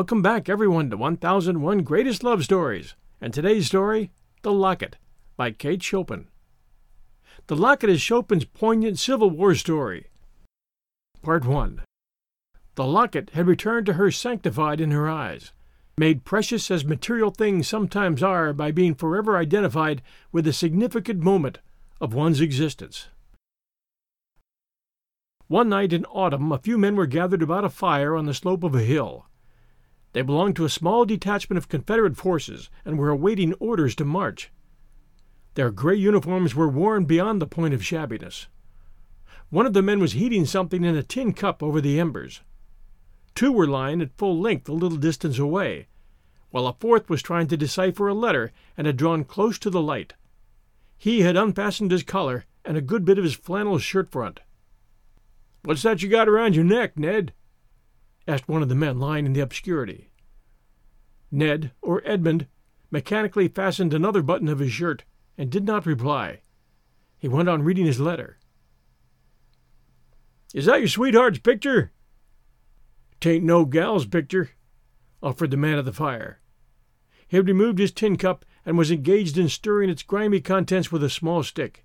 Welcome back, everyone, to 1001 Greatest Love Stories. And today's story, The Locket, by Kate Chopin. The Locket is Chopin's poignant Civil War story. Part 1 The locket had returned to her sanctified in her eyes, made precious as material things sometimes are by being forever identified with a significant moment of one's existence. One night in autumn, a few men were gathered about a fire on the slope of a hill. They belonged to a small detachment of Confederate forces and were awaiting orders to march. Their gray uniforms were worn beyond the point of shabbiness. One of the men was heating something in a tin cup over the embers. Two were lying at full length a little distance away, while a fourth was trying to decipher a letter and had drawn close to the light. He had unfastened his collar and a good bit of his flannel shirt front. What's that you got around your neck, Ned? asked one of the men lying in the obscurity. Ned, or Edmund, mechanically fastened another button of his shirt and did not reply. He went on reading his letter. Is that your sweetheart's picture? Tain't no gal's picture, offered the man at the fire. He had removed his tin cup and was engaged in stirring its grimy contents with a small stick.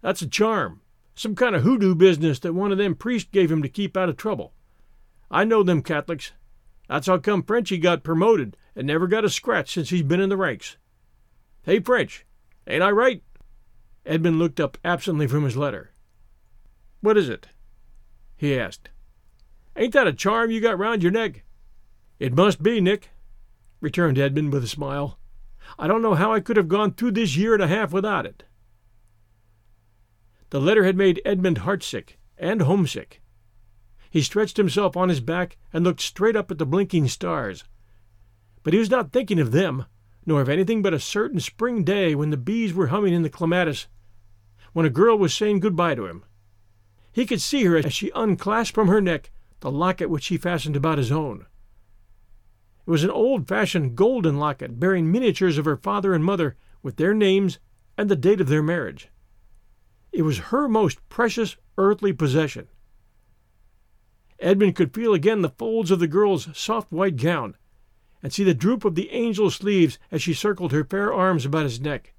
That's a charm, some kind of hoodoo business that one of them priests gave him to keep out of trouble. I know them Catholics. That's how come Frenchy got promoted and never got a scratch since he's been in the ranks. Hey, French, ain't I right? Edmund looked up absently from his letter. What is it? he asked. Ain't that a charm you got round your neck? It must be, Nick, returned Edmund with a smile. I don't know how I could have gone through this year and a half without it. The letter had made Edmund heartsick and homesick. He stretched himself on his back and looked straight up at the blinking stars. But he was not thinking of them, nor of anything but a certain spring day when the bees were humming in the clematis, when a girl was saying good-bye to him. He could see her as she unclasped from her neck the locket which he fastened about his own. It was an old-fashioned golden locket bearing miniatures of her father and mother with their names and the date of their marriage. It was her most precious earthly possession. Edmund could feel again the folds of the girl's soft white gown, and see the droop of the angel sleeves as she circled her fair arms about his neck.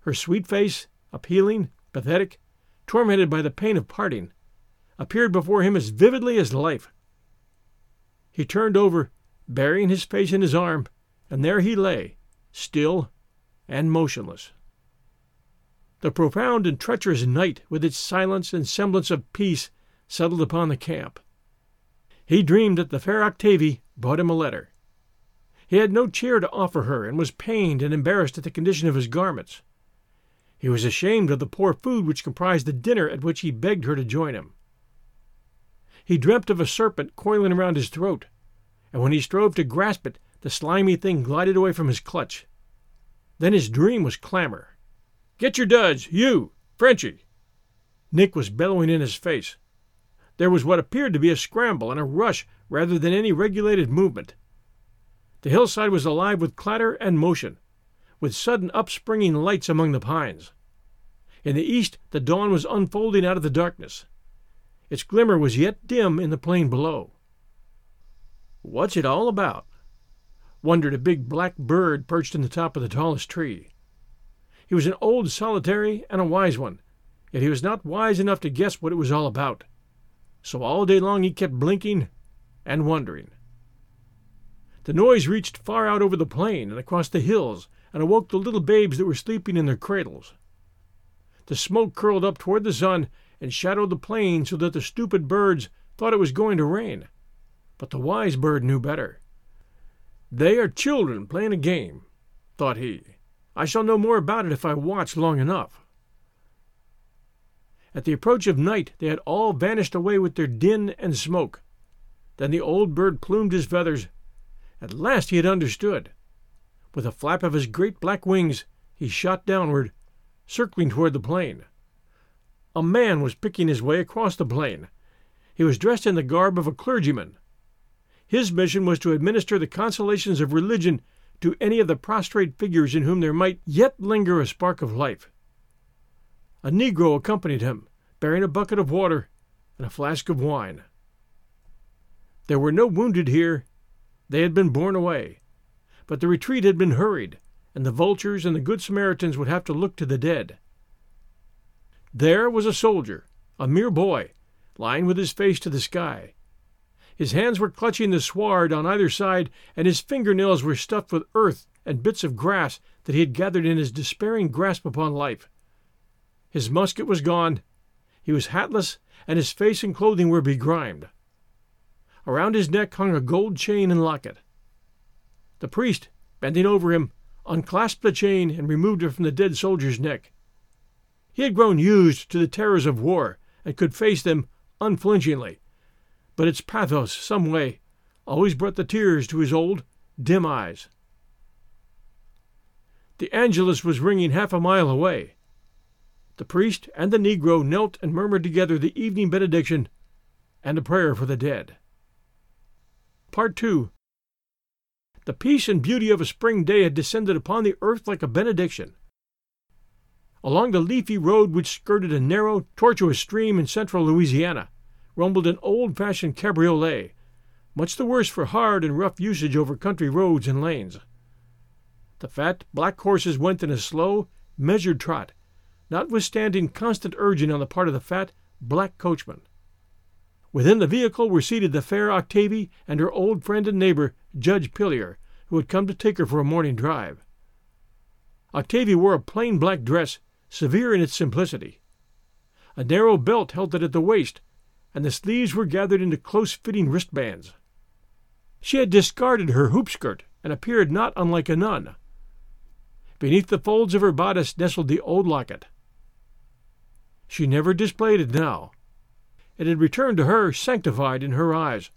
Her sweet face, appealing, pathetic, tormented by the pain of parting, appeared before him as vividly as life. He turned over, burying his face in his arm, and there he lay, still and motionless. The profound and treacherous night, with its silence and semblance of peace, settled upon the camp. He dreamed that the fair Octavie brought him a letter. He had no chair to offer her, and was pained and embarrassed at the condition of his garments. He was ashamed of the poor food which comprised the dinner at which he begged her to join him. He dreamt of a serpent coiling around his throat, and when he strove to grasp it, the slimy thing glided away from his clutch. Then his dream was clamor. Get your duds, you, Frenchy! Nick was bellowing in his face. There was what appeared to be a scramble and a rush rather than any regulated movement. The hillside was alive with clatter and motion, with sudden upspringing lights among the pines. In the east the dawn was unfolding out of the darkness. Its glimmer was yet dim in the plain below. What's it all about? wondered a big black bird perched in the top of the tallest tree. He was an old solitary and a wise one, yet he was not wise enough to guess what it was all about so all day long he kept blinking and wondering. The noise reached far out over the plain and across the hills and awoke the little babes that were sleeping in their cradles. The smoke curled up toward the sun and shadowed the plain so that the stupid birds thought it was going to rain. But the wise bird knew better. They are children playing a game, thought he. I shall know more about it if I watch long enough. At the approach of night they had all vanished away with their din and smoke. Then the old bird plumed his feathers. At last he had understood. With a flap of his great black wings, he shot downward, circling toward the plain. A man was picking his way across the plain. He was dressed in the garb of a clergyman. His mission was to administer the consolations of religion to any of the prostrate figures in whom there might yet linger a spark of life. A negro accompanied him, bearing a bucket of water and a flask of wine. There were no wounded here They had been borne away, but the retreat had been hurried, and the vultures and the good Samaritans would have to look to the dead. There was a soldier, a mere boy, lying with his face to the sky. His hands were clutching the sward on either side, and his fingernails were stuffed with earth and bits of grass that he had gathered in his despairing grasp upon life. His musket was gone, he was hatless, and his face and clothing were begrimed. Around his neck hung a gold chain and locket. The priest, bending over him, unclasped the chain and removed it from the dead soldier's neck. He had grown used to the terrors of war and could face them unflinchingly, but its pathos, some way, always brought the tears to his old, dim eyes. The Angelus was ringing half a mile away. The priest and the negro knelt and murmured together the evening benediction and a prayer for the dead. Part 2 The peace and beauty of a spring day had descended upon the earth like a benediction. Along the leafy road which skirted a narrow, tortuous stream in central Louisiana rumbled an old fashioned cabriolet, much the worse for hard and rough usage over country roads and lanes. The fat, black horses went in a slow, measured trot, notwithstanding constant urging on the part of the fat, black coachman. Within the vehicle were seated the fair Octavie and her old friend and neighbor, Judge Pillier, who had come to take her for a morning drive. Octavie wore a plain black dress, severe in its simplicity. A narrow belt held it at the waist, and the sleeves were gathered into close fitting wristbands. She had discarded her hoop skirt and appeared not unlike a nun. Beneath the folds of her bodice nestled the old locket. She never displayed it now. It had returned to her sanctified in her eyes,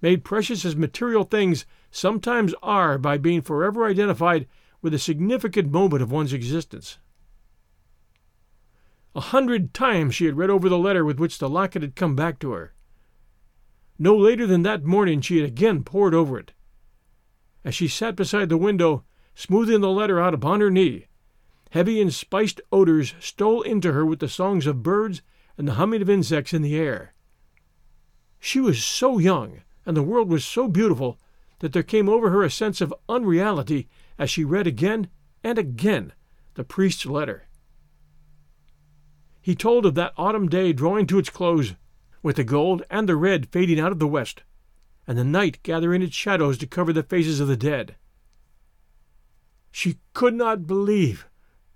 made precious as material things sometimes are by being forever identified with a significant moment of one's existence. A hundred times she had read over the letter with which the locket had come back to her. No later than that morning she had again pored over it. As she sat beside the window, smoothing the letter out upon her knee, heavy and spiced odors stole into her with the songs of birds and the humming of insects in the air. She was so young, and the world was so beautiful, that there came over her a sense of unreality as she read again and again the priest's letter. He told of that autumn day drawing to its close, with the gold and the red fading out of the west, and the night gathering its shadows to cover the faces of the dead. She could not believe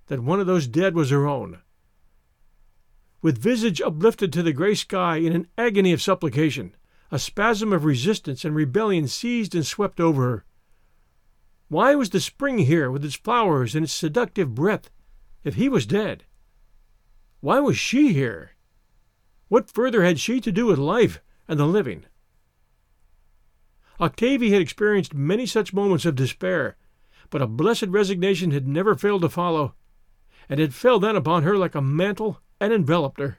that one of those dead was her own. With visage uplifted to the gray sky in an agony of supplication, a spasm of resistance and rebellion seized and swept over her. Why was the spring here with its flowers and its seductive breath if he was dead? Why was she here? What further had she to do with life and the living? Octavie had experienced many such moments of despair, but a blessed resignation had never failed to follow, and it fell then upon her like a mantle and enveloped her.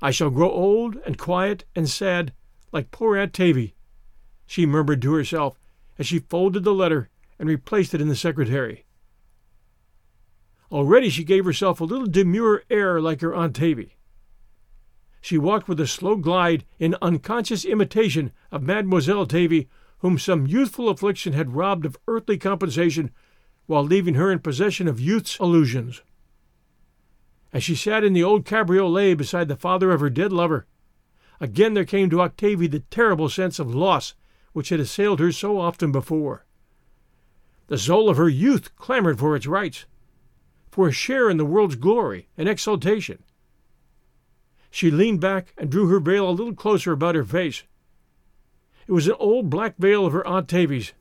I shall grow old and quiet and sad like poor Aunt Tavie, she murmured to herself as she folded the letter and replaced it in the secretary. Already she gave herself a little demure air like her Aunt Tavie. She walked with a slow glide in unconscious imitation of Mademoiselle Tavie, whom some youthful affliction had robbed of earthly compensation while leaving her in possession of youth's illusions. As she sat in the old cabriolet beside the father of her dead lover, again there came to Octavie the terrible sense of loss which had assailed her so often before. The soul of her youth clamored for its rights, for a share in the world's glory and exaltation. She leaned back and drew her veil a little closer about her face. It was an old black veil of her Aunt Tavie's,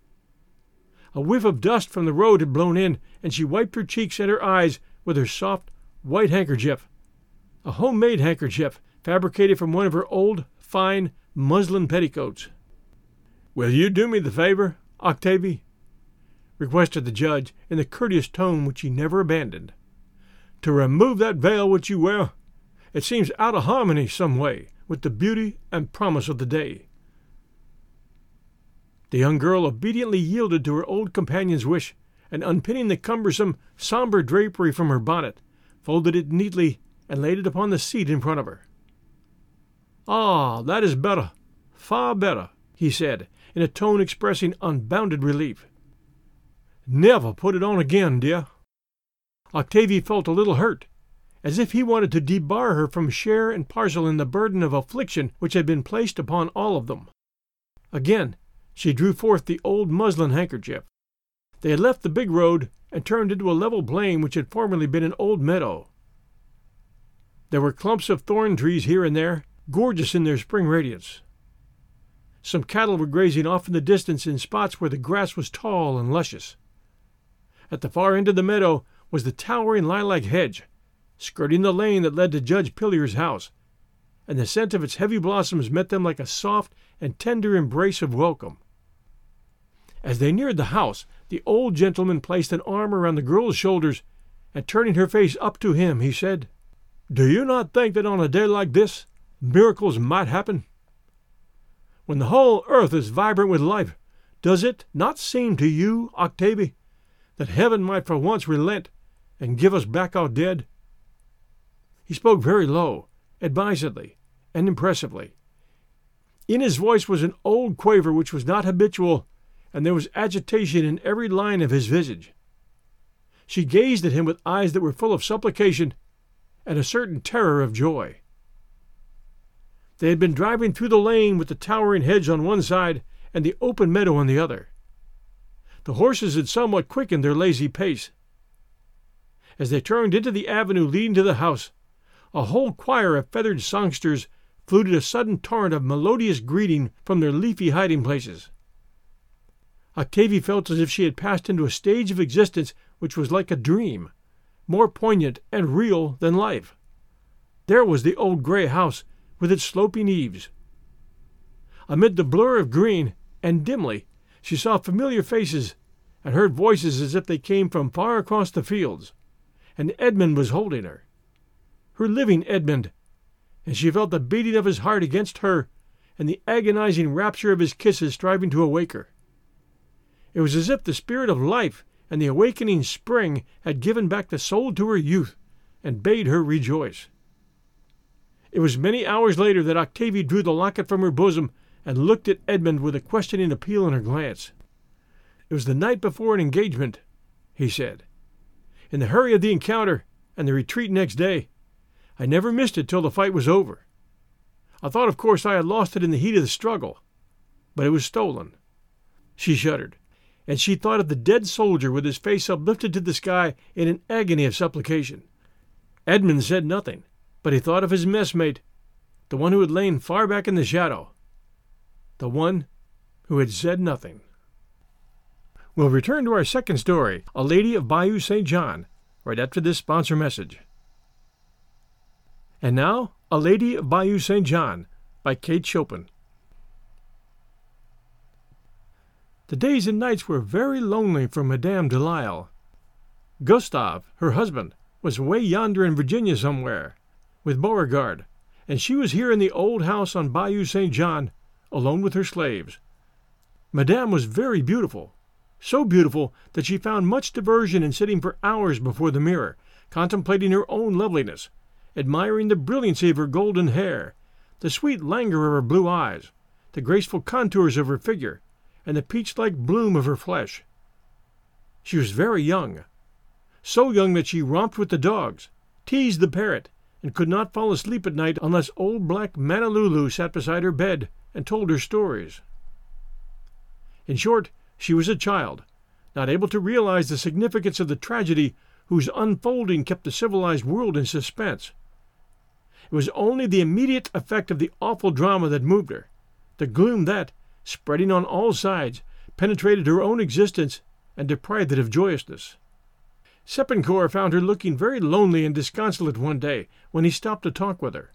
a whiff of dust from the road had blown in, and she wiped her cheeks and her eyes with her soft, white handkerchief. A homemade handkerchief, fabricated from one of her old, fine muslin petticoats. Will you do me the favor, Octavie? requested the judge in the courteous tone which he never abandoned. To remove that veil which you wear. It seems out of harmony some way with the beauty and promise of the day. The young girl obediently yielded to her old companion's wish, and unpinning the cumbersome, somber drapery from her bonnet, folded it neatly and laid it upon the seat in front of her. Ah, that is better, far better, he said, in a tone expressing unbounded relief. Never put it on again, dear. Octavie felt a little hurt, as if he wanted to debar her from share and parcel in the burden of affliction which had been placed upon all of them. Again she drew forth the old muslin handkerchief. They had left the big road and turned into a level plain which had formerly been an old meadow. There were clumps of thorn trees here and there, gorgeous in their spring radiance. Some cattle were grazing off in the distance in spots where the grass was tall and luscious. At the far end of the meadow was the towering lilac hedge, skirting the lane that led to Judge Pillier's house, and the scent of its heavy blossoms met them like a soft and tender embrace of welcome. As they neared the house, the old gentleman placed an arm around the girl's shoulders, and turning her face up to him, he said, Do you not think that on a day like this miracles might happen? When the whole earth is vibrant with life, does it not seem to you, Octavie, that heaven might for once relent and give us back our dead? He spoke very low, advisedly, and impressively. In his voice was an old quaver which was not habitual, and there was agitation in every line of his visage. She gazed at him with eyes that were full of supplication and a certain terror of joy. They had been driving through the lane with the towering hedge on one side and the open meadow on the other. The horses had somewhat quickened their lazy pace. As they turned into the avenue leading to the house, a whole choir of feathered songsters fluted a sudden torrent of melodious greeting from their leafy hiding places. Octavie felt as if she had passed into a stage of existence which was like a dream, more poignant and real than life. There was the old gray house with its sloping eaves. Amid the blur of green, and dimly, she saw familiar faces and heard voices as if they came from far across the fields, and Edmund was holding her. Her living Edmund, and she felt the beating of his heart against her and the agonizing rapture of his kisses striving to awake her. It was as if the spirit of life and the awakening spring had given back the soul to her youth and bade her rejoice. It was many hours later that Octavie drew the locket from her bosom and looked at Edmund with a questioning appeal in her glance. It was the night before an engagement, he said. In the hurry of the encounter and the retreat next day, I never missed it till the fight was over. I thought, of course, I had lost it in the heat of the struggle, but it was stolen. She shuddered, and she thought of the dead soldier with his face uplifted to the sky in an agony of supplication. Edmund said nothing, but he thought of his messmate, the one who had lain far back in the shadow, the one who had said nothing. We'll return to our second story, A Lady of Bayou St. John, right after this sponsor message. And now, A Lady of Bayou St. John by Kate Chopin. The days and nights were very lonely for Madame Delisle. Gustave, her husband, was away yonder in Virginia somewhere, with Beauregard, and she was here in the old house on Bayou St. John, alone with her slaves. Madame was very beautiful, so beautiful that she found much diversion in sitting for hours before the mirror, contemplating her own loveliness, admiring the brilliancy of her golden hair, the sweet languor of her blue eyes, the graceful contours of her figure, and the peach like bloom of her flesh. She was very young, so young that she romped with the dogs, teased the parrot, and could not fall asleep at night unless old black Manna-Loulou sat beside her bed and told her stories. In short, she was a child, not able to realize the significance of the tragedy whose unfolding kept the civilized world in suspense. It was only the immediate effect of the awful drama that moved her, the gloom that, spreading on all sides, penetrated her own existence and deprived it of joyousness. Sepincourt found her looking very lonely and disconsolate one day when he stopped to talk with her.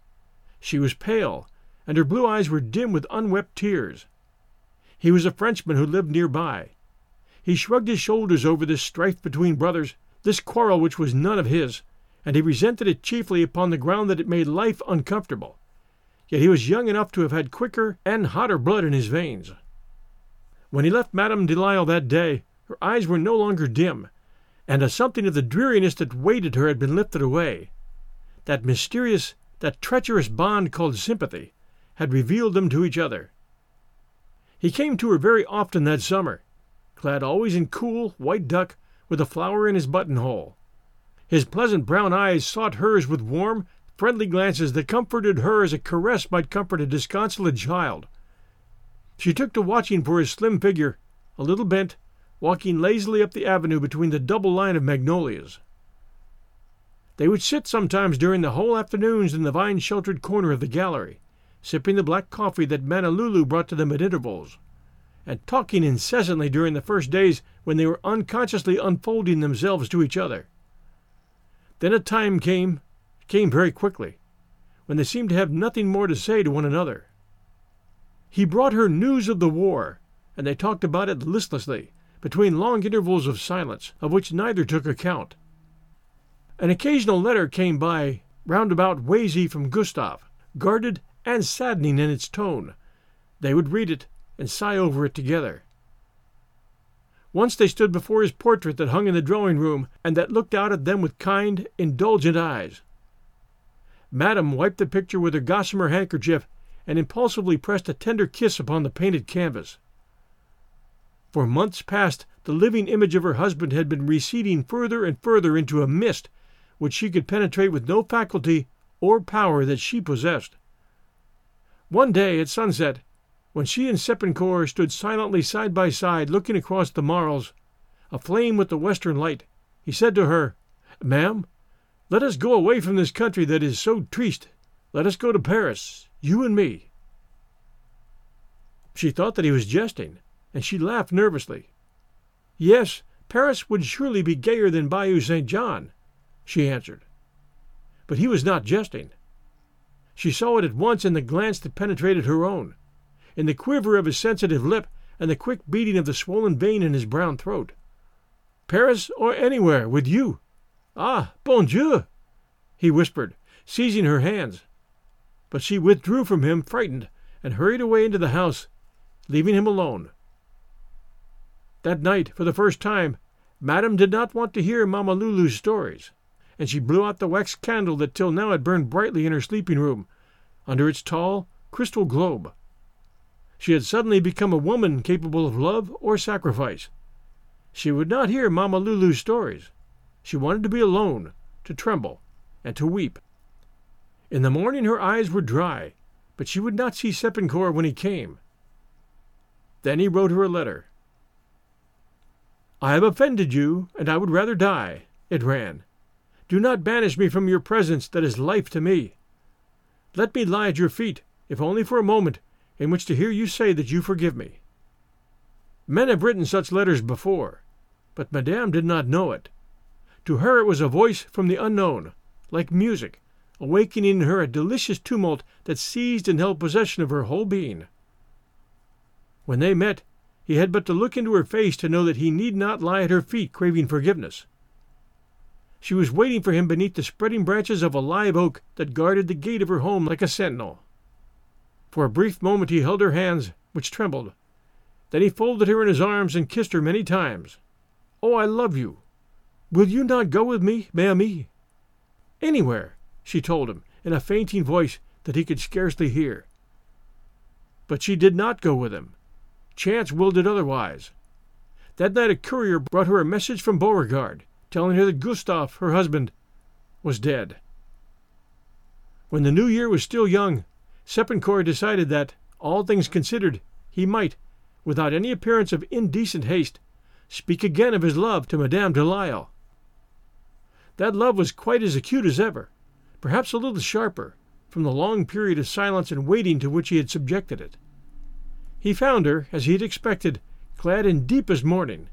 She was pale, and her blue eyes were dim with unwept tears. He was a Frenchman who lived near by. He shrugged his shoulders over this strife between brothers, this quarrel which was none of his, and he resented it chiefly upon the ground that it made life uncomfortable. Yet he was young enough to have had quicker and hotter blood in his veins. When he left Madame Delisle that day, her eyes were no longer dim, and a something of the dreariness that weighted her had been lifted away. That mysterious, that treacherous bond called sympathy had revealed them to each other. He came to her very often that summer, clad always in cool white duck with a flower in his buttonhole. His pleasant brown eyes sought hers with warm, friendly glances that comforted her as a caress might comfort a disconsolate child. She took to watching for his slim figure, a little bent, walking lazily up the avenue between the double line of magnolias. They would sit sometimes during the whole afternoons in the vine sheltered corner of the gallery, sipping the black coffee that Manna-Loulou brought to them at intervals, and talking incessantly during the first days when they were unconsciously unfolding themselves to each other. Then a time came, came very quickly, when they seemed to have nothing more to say to one another. He brought her news of the war, and they talked about it listlessly, between long intervals of silence, of which neither took account. An occasional letter came by roundabout waysy from Gustave, guarded and saddening in its tone. They would read it and sigh over it together. Once they stood before his portrait that hung in the drawing room and that looked out at them with kind, indulgent eyes. Madame wiped the picture with her gossamer handkerchief and impulsively pressed a tender kiss upon the painted canvas. For months past the living image of her husband had been receding further and further into a mist which she could penetrate with no faculty or power that she possessed. One day at sunset, when she and Sepincourt stood silently side by side looking across the marls, aflame with the western light, he said to her, Ma'am, let us go away from this country that is so triste. Let us go to Paris, you and me. She thought that he was jesting, and she laughed nervously. Yes, Paris would surely be gayer than Bayou St. John, she answered. But he was not jesting. She saw it at once in the glance that penetrated her own, in the quiver of his sensitive lip and the quick beating of the swollen vein in his brown throat. Paris or anywhere with you. Ah, bon Dieu! he whispered, seizing her hands. But she withdrew from him, frightened, and hurried away into the house, leaving him alone. That night, for the first time, Madame did not want to hear Mamma Lulu's stories and she blew out the wax candle that till now had burned brightly in her sleeping room, under its tall, crystal globe. She had suddenly become a woman capable of love or sacrifice. She would not hear Mamma Lulu's stories. She wanted to be alone, to tremble, and to weep. In the morning her eyes were dry, but she would not see Sepincourt when he came. Then he wrote her a letter. I have offended you, and I would rather die, it ran. Do not banish me from your presence that is life to me. Let me lie at your feet, if only for a moment, in which to hear you say that you forgive me. Men have written such letters before, but Madame did not know it. To her it was a voice from the unknown, like music, awakening in her a delicious tumult that seized and held possession of her whole being. When they met, he had but to look into her face to know that he need not lie at her feet craving forgiveness. She was waiting for him beneath the spreading branches of a live oak that guarded the gate of her home like a sentinel. For a brief moment he held her hands, which trembled. Then he folded her in his arms and kissed her many times. Oh, I love you. Will you not go with me, mes? Anywhere, she told him, in a fainting voice that he could scarcely hear. But she did not go with him. Chance willed it otherwise. That night a courier brought her a message from Beauregard telling her that Gustave, her husband, was dead. When the new year was still young, Sepincourt decided that, all things considered, he might, without any appearance of indecent haste, speak again of his love to Madame Delisle. That love was quite as acute as ever, perhaps a little sharper, from the long period of silence and waiting to which he had subjected it. He found her, as he had expected, clad in deepest mourning,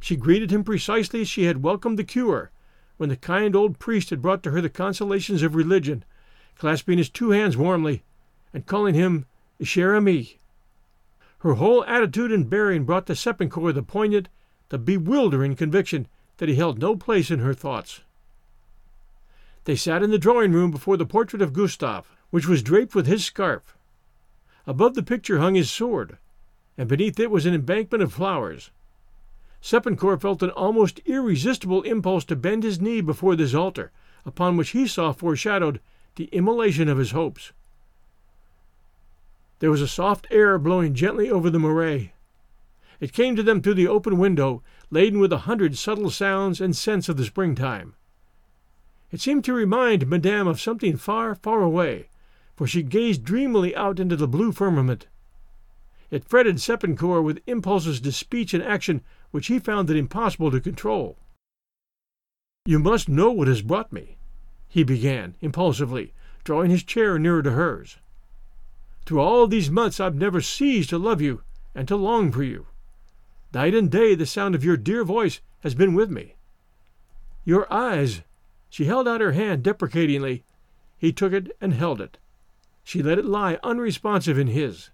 she greeted him precisely as she had welcomed the cure, when the kind old priest had brought to her the consolations of religion, clasping his two hands warmly, and calling him cher ami. Her whole attitude and bearing brought to Sepincourt the poignant, the bewildering conviction that he held no place in her thoughts. They sat in the drawing room before the portrait of Gustave, which was draped with his scarf. Above the picture hung his sword, and beneath it was an embankment of flowers. Sepincourt felt an almost irresistible impulse to bend his knee before this altar, upon which he saw foreshadowed the immolation of his hopes. There was a soft air blowing gently over the marais. It came to them through the open window, laden with a hundred subtle sounds and scents of the springtime. It seemed to remind Madame of something far, far away, for she gazed dreamily out into the blue firmament. It fretted Sepincourt with impulses to speech and action which he found it impossible to control. You must know what has brought me, he began impulsively, drawing his chair nearer to hers. Through all these months I've never ceased to love you and to long for you. Night and day the sound of your dear voice has been with me. Your eyes she held out her hand deprecatingly. He took it and held it. She let it lie unresponsive in his.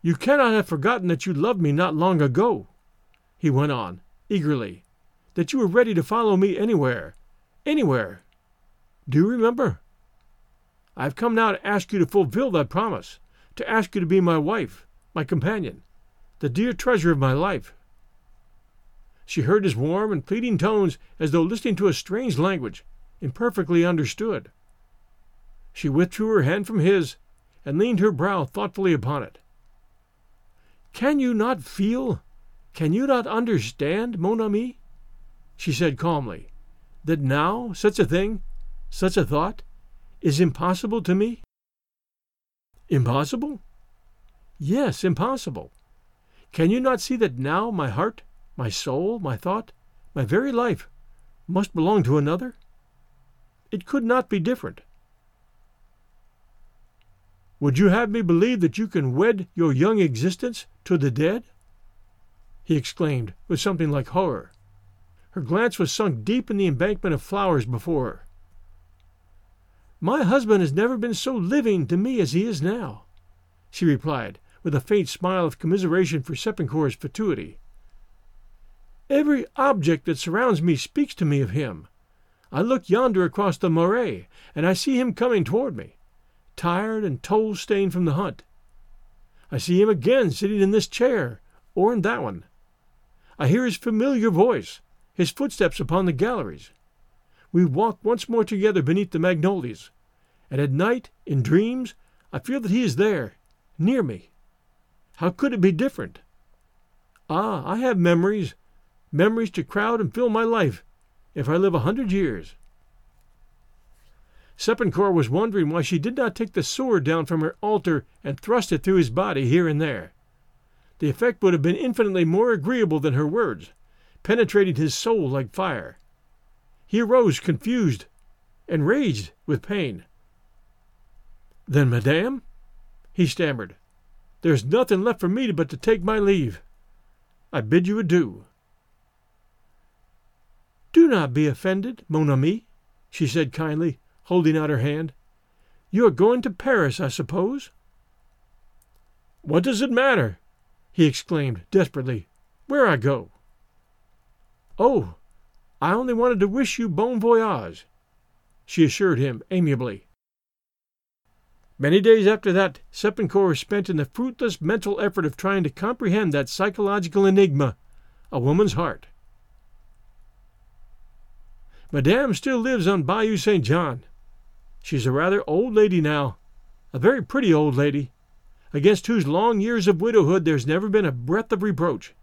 You cannot have forgotten that you loved me not long ago, he went on, eagerly, that you were ready to follow me anywhere, anywhere. Do you remember? I have come now to ask you to fulfill that promise, to ask you to be my wife, my companion, the dear treasure of my life. She heard his warm and pleading tones as though listening to a strange language, imperfectly understood. She withdrew her hand from his and leaned her brow thoughtfully upon it. Can you not feel, can you not understand, mon ami, she said calmly, that now such a thing, such a thought, is impossible to me? Impossible? Yes, impossible. Can you not see that now my heart, my soul, my thought, my very life, must belong to another? It could not be different. Would you have me believe that you can wed your young existence to the dead? he exclaimed with something like horror. Her glance was sunk deep in the embankment of flowers before her. My husband has never been so living to me as he is now, she replied, with a faint smile of commiseration for Sepincourt's fatuity. Every object that surrounds me speaks to me of him. I look yonder across the marais, and I see him coming toward me, tired and toil stained from the hunt. I see him again sitting in this chair, or in that one. I hear his familiar voice, his footsteps upon the galleries. We walk once more together beneath the magnolias, and at night, in dreams, I feel that he is there, near me. How could it be different? Ah, I have memories, memories to crowd and fill my life if I live a hundred years. Sepincourt was wondering why she did not take the sword down from her altar and thrust it through his body here and there. The effect would have been infinitely more agreeable than her words, penetrating his soul like fire. He arose confused, enraged with pain. Then, madame, he stammered, there is nothing left for me but to take my leave. I bid you adieu. Do not be offended, mon ami, she said kindly, holding out her hand. You are going to Paris, I suppose? What does it matter? he exclaimed desperately. Where I go? Oh, I only wanted to wish you bon voyage, she assured him amiably. Many days after that, Sepincourt was spent in the fruitless mental effort of trying to comprehend that psychological enigma, a woman's heart. Madame still lives on Bayou St. John. She's a rather old lady now, a very pretty old lady, against whose long years of widowhood there's never been a breath of reproach.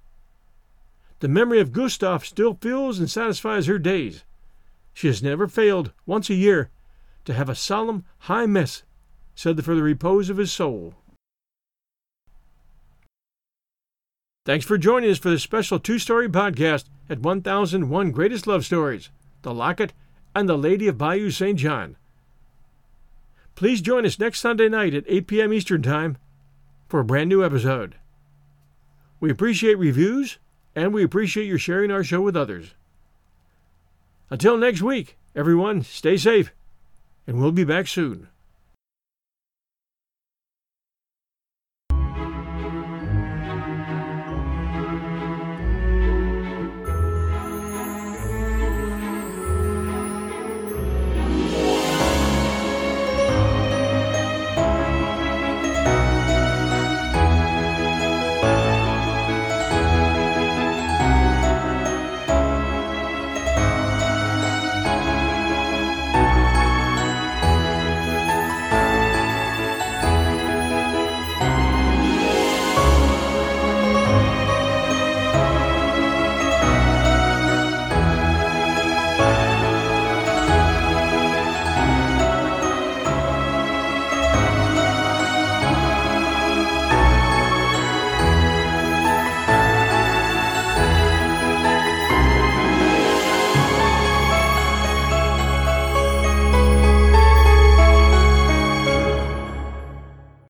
The memory of Gustave still fills and satisfies her days. She has never failed, once a year, to have a solemn high mess said for the repose of his soul. Thanks for joining us for this special two story podcast at 1001 Greatest Love Stories. The Locket, and The Lady of Bayou St. John. Please join us next Sunday night at 8 p.m. Eastern Time for a brand new episode. We appreciate reviews and we appreciate your sharing our show with others. Until next week, everyone, stay safe, and we'll be back soon.